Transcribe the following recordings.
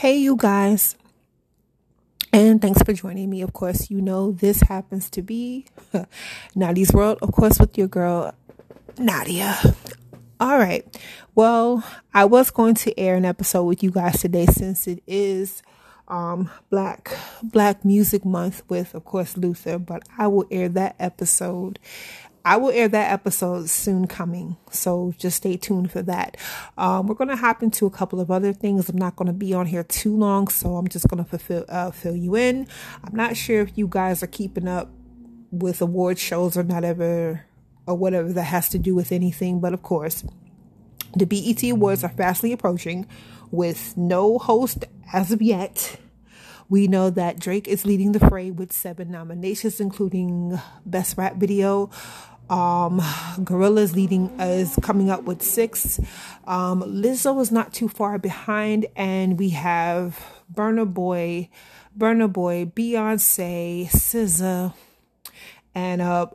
Hey, you guys. And thanks for joining me. Of course, you know this happens to be Nadia's World, of course, with your girl, Nadia. All right. Well, I was going to air an episode with you guys today since it is um black black music month with of course Luther, but I will air that episode I will air that episode soon coming, so just stay tuned for that. Um, we're gonna hop into a couple of other things. I'm not gonna be on here too long, so I'm just gonna fulfill uh, fill you in. I'm not sure if you guys are keeping up with award shows or not ever or whatever that has to do with anything, but of course, the BET Awards are fastly approaching, with no host as of yet. We know that Drake is leading the fray with seven nominations, including Best Rap Video, um, GloRilla leading is coming up with six. Um, Lizzo is not too far behind, and we have Burna Boy, Burna Boy, Beyonce, SZA, and uh,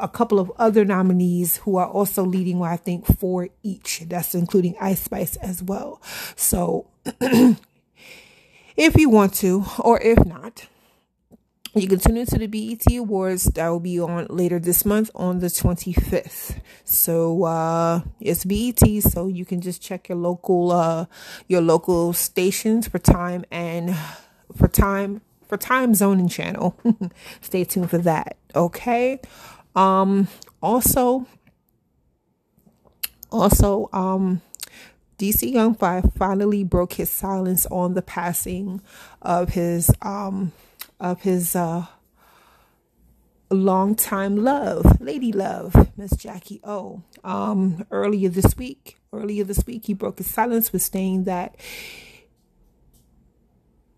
a couple of other nominees who are also leading. I think four each. That's including Ice Spice as well. So, if you want to, or if not you can tune into the BET Awards that will be on later this month on the 25th. So uh it's BET so you can just check your local uh your local stations for time and for time for time zone and channel. Stay tuned for that. Okay? Um also also um DC Young Fly finally broke his silence on the passing of his um of his uh, longtime love, lady love, Miss Jackie O. Um, earlier this week, earlier this week, he broke his silence with saying that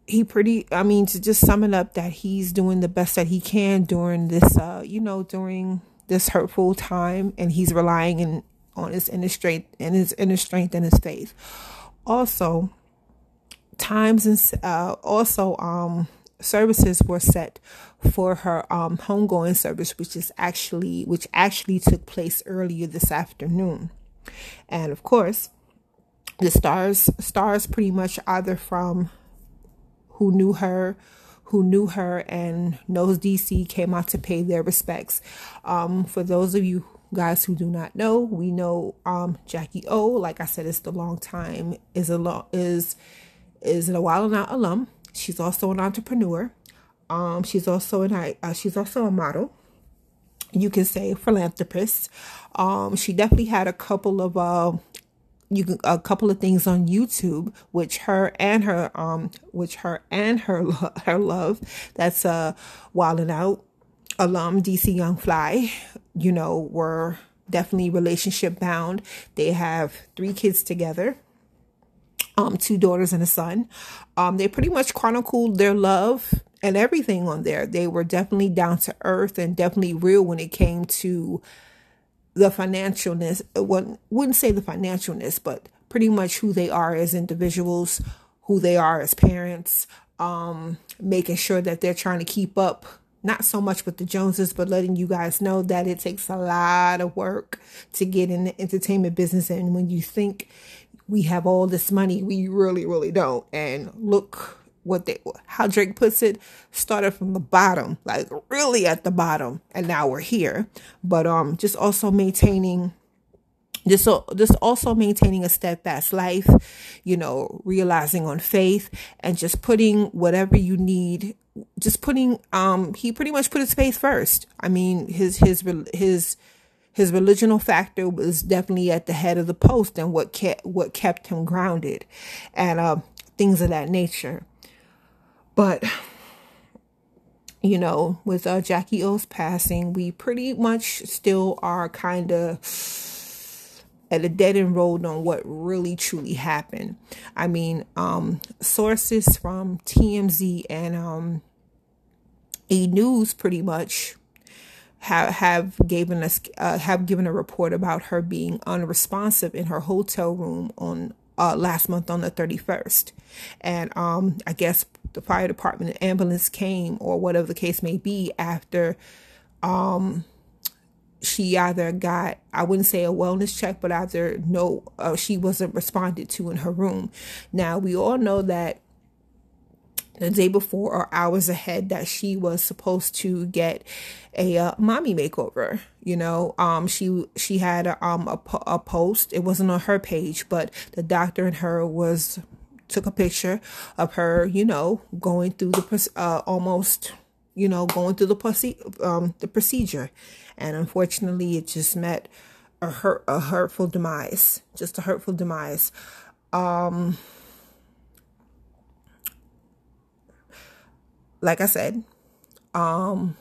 he pretty, I mean, to just sum it up, that he's doing the best that he can during this, uh, you know, during this hurtful time, and he's relying in, on his inner strength and his inner strength and his faith. Also, times and uh, also um services were set for her um, homegoing service, which is actually which actually took place earlier this afternoon, and of course, the stars stars pretty much either from who knew her who knew her and knows DC came out to pay their respects. Um, for those of you guys who do not know, we know um, Jackie O. Like I said, it's the long time is a lo- is is a Wild 'N Out alum. She's also an entrepreneur. Um, she's also an uh, she's also a model. You can say philanthropist. Um, she definitely had a couple of uh, you can, a couple of things on YouTube, which her and her um, which her and her her love. That's uh, Wild Out alum DC Young Fly. You know, were definitely relationship bound. They have three kids together um, two daughters and a son. Um, they pretty much chronicled their love and everything on there. They were definitely down to earth and definitely real when it came to the financialness. Well, wouldn't say the financialness, but pretty much who they are as individuals, who they are as parents, um, making sure that they're trying to keep up not so much with the Joneses, but letting you guys know that it takes a lot of work to get in the entertainment business. And when you think we have all this money. We really, really don't. And look what they, how Drake puts it, started from the bottom, like really at the bottom, and now we're here. But um, just also maintaining just so just also maintaining a steadfast life, you know, realizing on faith and just putting whatever you need. Just putting um, he pretty much put his faith first. I mean, his his his his religional factor was definitely at the head of the post and what kept what kept him grounded and uh, things of that nature. But you know with uh, jacky oh's passing we pretty much still are kind of at a dead end road on what really truly happened. I mean um sources from tmz and um a news pretty much have have given us uh, have given a report about her being unresponsive in her hotel room on uh, last month on the 31st and um, i guess the fire department and ambulance came or whatever the case may be after um, she either got I wouldn't say a wellness check, but either no, uh, she wasn't responded to in her room. Now we all know that the day before or hours ahead that she was supposed to get a uh, mommy makeover you know? Um she she had a, um a, a post. It wasn't on her page but the doctor and her was took a picture of her you know going through the uh almost you know going through the um the procedure. And unfortunately it just met a hurt a hurtful demise just a hurtful demise. Um like I said, um,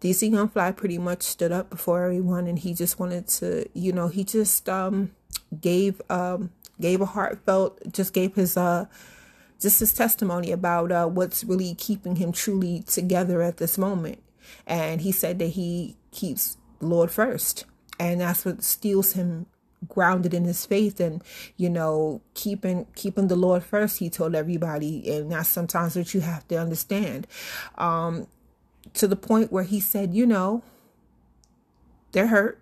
DC Young Fly pretty much stood up before everyone, and he just wanted to, you know, he just um gave um gave a heartfelt, just gave his uh just his testimony about uh what's really keeping him truly together at this moment, and he said that he keeps Lord first, and that's what steals him grounded in his faith and you know keeping keeping the lord first he told everybody. And that's sometimes what you have to understand. Um to the point where he said you know they're hurt.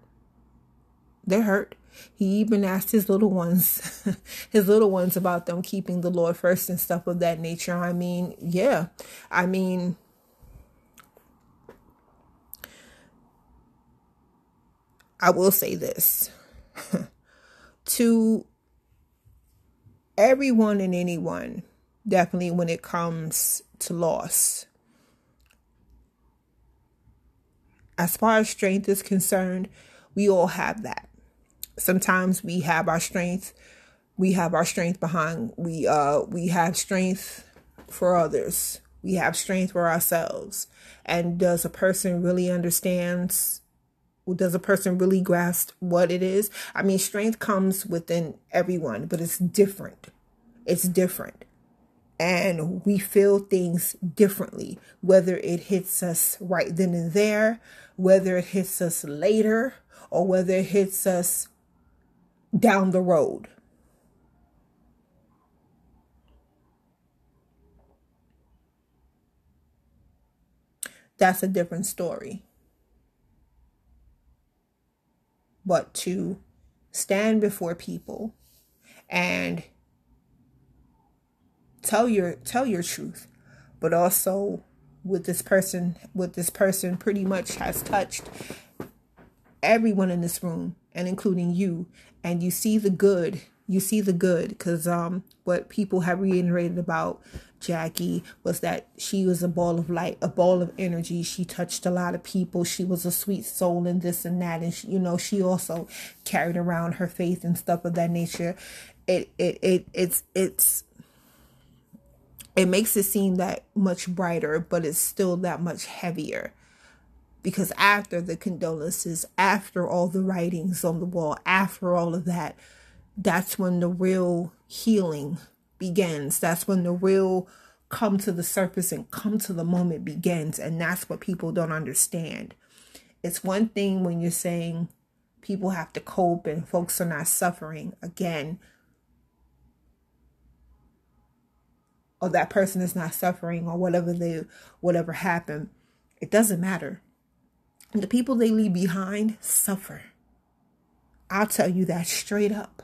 They're hurt. He even asked his little ones his little ones about them keeping the lord first and stuff of that nature. I mean yeah. I mean i will say this to everyone and anyone, definitely when it comes to loss. As far as strength is concerned, we all have that. Sometimes we have our strength, we have our strength behind we uh we have strength for others. We have strength for ourselves. And does a person really understands does a person really grasp what it is? I mean, strength comes within everyone, but it's different. It's different. And we feel things differently, whether it hits us right then and there, whether it hits us later, or whether it hits us down the road. That's a different story. But to stand before people and tell your tell your truth. But also with this person with this person pretty much has touched everyone in this room and including you. And you see the good you see the good because um what people have reiterated about Jackie was that she was a ball of light, a ball of energy. She touched a lot of people. She was a sweet soul and this and that. And she, you know, she also carried around her faith and stuff of that nature. It it it it's it's it makes it seem that much brighter, but it's still that much heavier. Because after the condolences, after all the writings on the wall, after all of that, that's when the real healing begins. That's when the real come to the surface and come to the moment begins. And that's what people don't understand. It's one thing when you're saying people have to cope and folks are not suffering. Again, or that person is not suffering or whatever they whatever happened. It doesn't matter. The people they leave behind suffer. I'll tell you that straight up.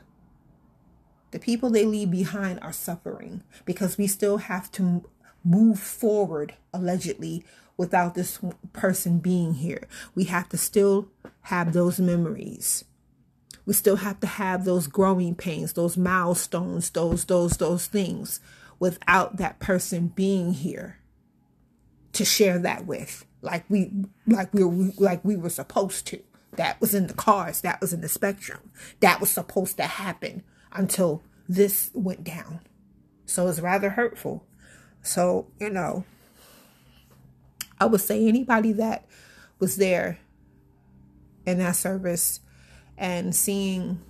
The people they leave behind are suffering because we still have to move forward, allegedly, without this person being here. We have to still have those memories. We still have to have those growing pains, those milestones, those, those, those things without that person being here to share that with like we like we were like we were supposed to that was in the cards that was in the spectrum that was supposed to happen until this went down. So it's rather hurtful. So, you know, I would say anybody that was there in that service and seeing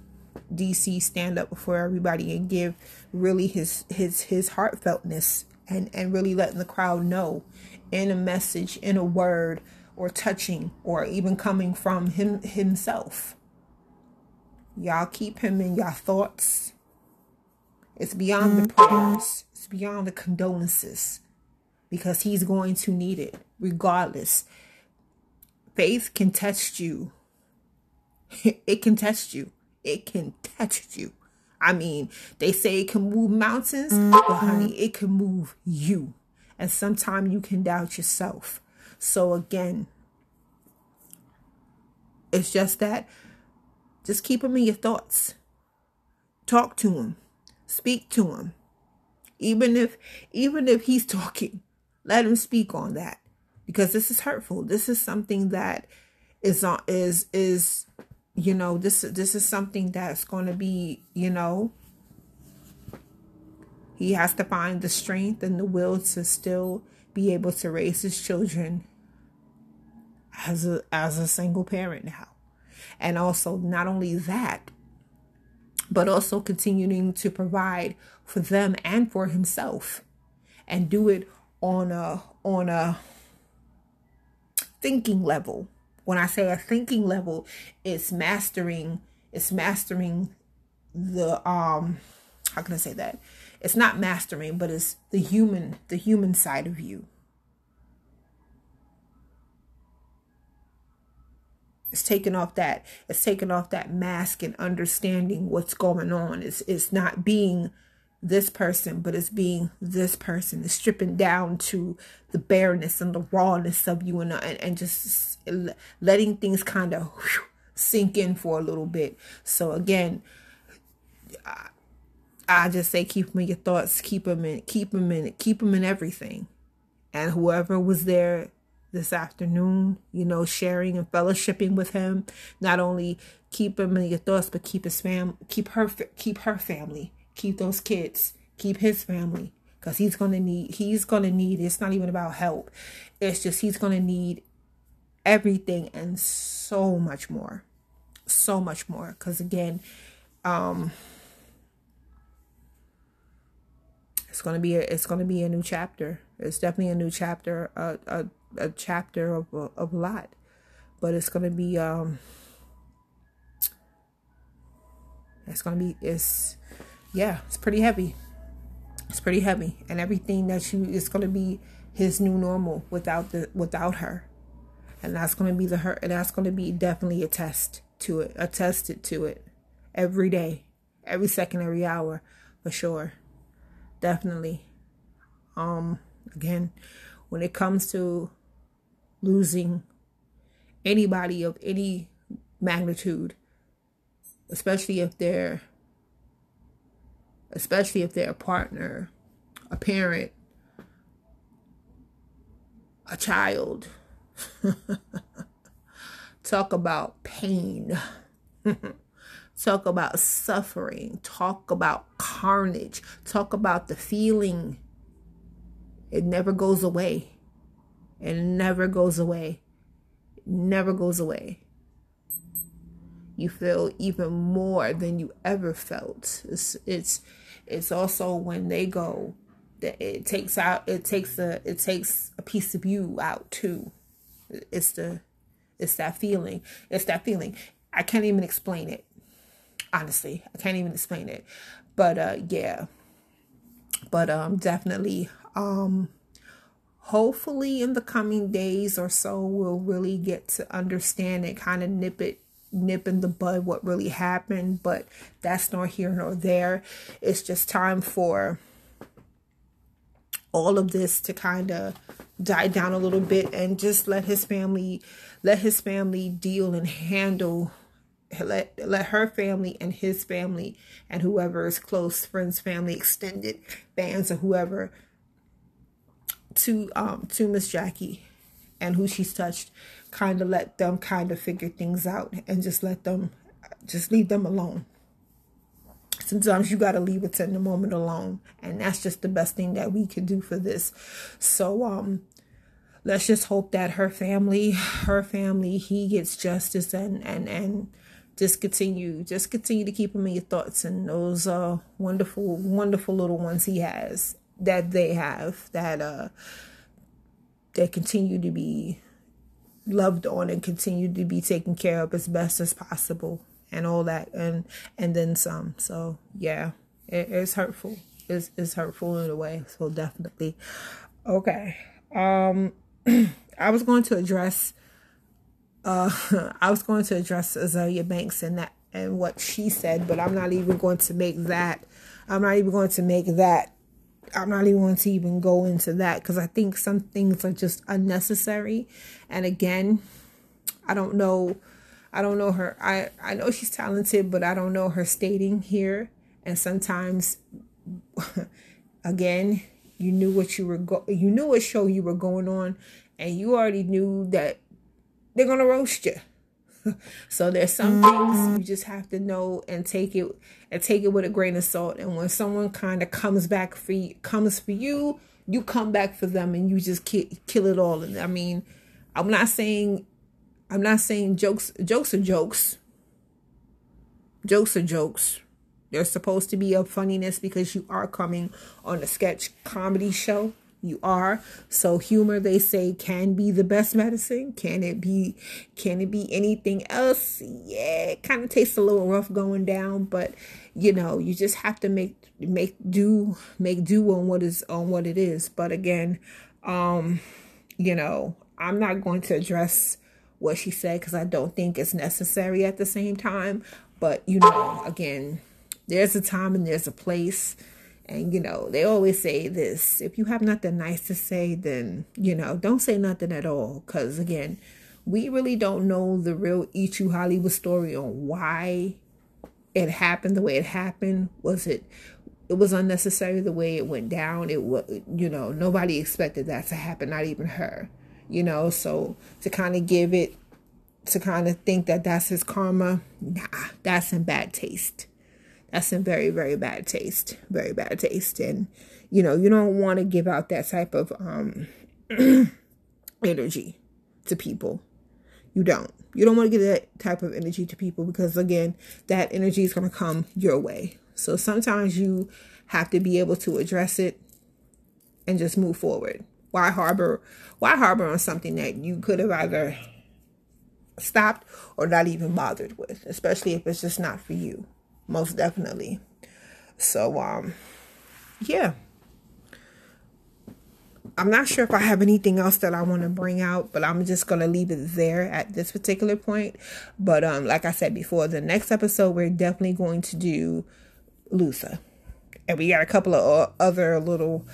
DC stand up before everybody and give really his his his heartfeltness and and really letting the crowd know in a message, in a word, or touching, or even coming from him himself Y'all keep him in your thoughts. It's beyond the prayers. It's beyond the condolences. Because he's going to need it regardless. faith can test you. It can test you. It can test you. I mean, they say it can move mountains, mm-hmm. but honey, it can move you. And sometimes you can doubt yourself. So again, it's just that just keep him in your thoughts. Talk to him. Speak to him. Even if even if he's talking, let him speak on that because this is hurtful. This is something that is on is is you know this this is something that's going to be you know he has to find the strength and the will to still be able to raise his children as a as a single parent now and also not only that but also continuing to provide for them and for himself and do it on a on a thinking level when I say a thinking level, it's mastering, it's mastering the um how can I say that? It's not mastering, but it's the human, the human side of you. It's taking off that, it's taking off that mask and understanding what's going on. It's it's not being this person, but it's being this person. It's stripping down to the bareness and the rawness of you and, and, and just letting things kind of sink in for a little bit. So again, I, I just say keep them in your thoughts, keep them in, keep them in, keep them in everything. And whoever was there this afternoon, you know, sharing and fellowshipping with him, not only keep him in your thoughts, but keep his fam, keep her, keep her family keep those kids, keep his family, because he's gonna need. He's gonna need. It's not even about help. It's just he's gonna need everything and so much more, so much more. Because again, um, it's gonna be a, it's gonna be a new chapter. It's definitely a new chapter, a a, a chapter of of a lot, but it's gonna be um. It's gonna be it's yeah, it's pretty heavy. It's pretty heavy, and everything that you going to be his new normal without the without her, and that's to be the her, and that's to be definitely a test to it, attested to it, every day, every second, every hour, for sure, definitely. Um, again, when it comes to losing anybody of any magnitude, especially if they're especially if they're a partner, a parent, a child. Talk about pain. Talk about suffering. Talk about carnage. Talk about the feeling. It never goes away. It never goes away. It never goes away you feel even more than you ever felt. It's it's it's also when they go that it takes out it takes a it takes a piece of you out too. It's the it's that feeling. It's that feeling. I can't even explain it. Honestly, I can't even explain it. But uh yeah. But um definitely um hopefully in the coming days or so we'll really get to understand and kind of nip it nip in the bud what really happened, but that's nor here nor there. It's just time for all of this to kind of die down a little bit and just let his family let his family deal and handle let let her family and his family and whoever is close friends family extended bands or whoever to um to miss jackie and who she's touched kind of let them kind of figure things out and just let them just leave them alone. Sometimes you got to leave it in the moment alone and that's just the best thing that we can do for this. So um let's just hope that her family her family he gets justice and and and just continue just continue to keep him in your thoughts and those uh wonderful wonderful little ones he has that they have that uh that continue to be loved on and continue to be taken care of as best as possible and all that and and then some so yeah it, it's hurtful it's, it's hurtful in a way so definitely okay um i was going to address uh, I was going to address Azealia Banks and that and what she said, but I'm not even going to make that. I'm not even going to make that. I'm not even going to even go into that because I think some things are just unnecessary. And again, I don't know. I don't know her. I I know she's talented, but I don't know her stating here. And sometimes, again, you knew what you were go. You knew what show you were going on, and you already knew that they're gonna roast you. so there's some things mm. you just have to know and take it and take it with a grain of salt. And when someone kind of comes back for you, comes for you, you come back for them, and you just kill, kill it all. And I mean, I'm not saying, I'm not saying jokes. Jokes are jokes. Jokes are jokes. There's supposed to be a funniness because you are coming on a sketch comedy show you are. So humor they say can be the best medicine. Can it be can it be anything else? Yeah it kind of tastes a little rough going down but you know you just have to make make do make do on what is on what it is. But again um you know i'm not going to address what she said because i don't think it's necessary at the same time. But you know again there's a time and there's a place and, you know, they always say this if you have nothing nice to say, then, you know, don't say nothing at all. Because, again, we really don't know the real Ichu Hollywood story on why it happened the way it happened. Was it, it was unnecessary the way it went down. It was, you know, nobody expected that to happen, not even her, you know. So to kind of give it, to kind of think that that's his karma, nah, that's in bad taste that's in very very bad taste very bad taste. And you know you don't want to give out that type of um energy to people. You don't. You don't want to give that type of energy to people because again that energy is going to come your way. So sometimes you have to be able to address it and just move forward. Why harbor why harbor on something that you could have either stopped or not even bothered with especially if it's just not for you most definitely. So um yeah. I'm not sure if I have anything else that I want to bring out, but I'm just going to leave it there at this particular point. But um like I said before, the next episode we're definitely going to do Luther. And we got a couple of other little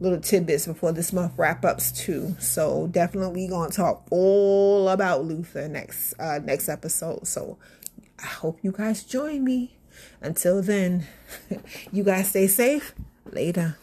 little tidbits before this month wrap ups too. So definitely to talk all about Luther next uh next episode. So I hope you guys join me. Until then, you guys stay safe. Later.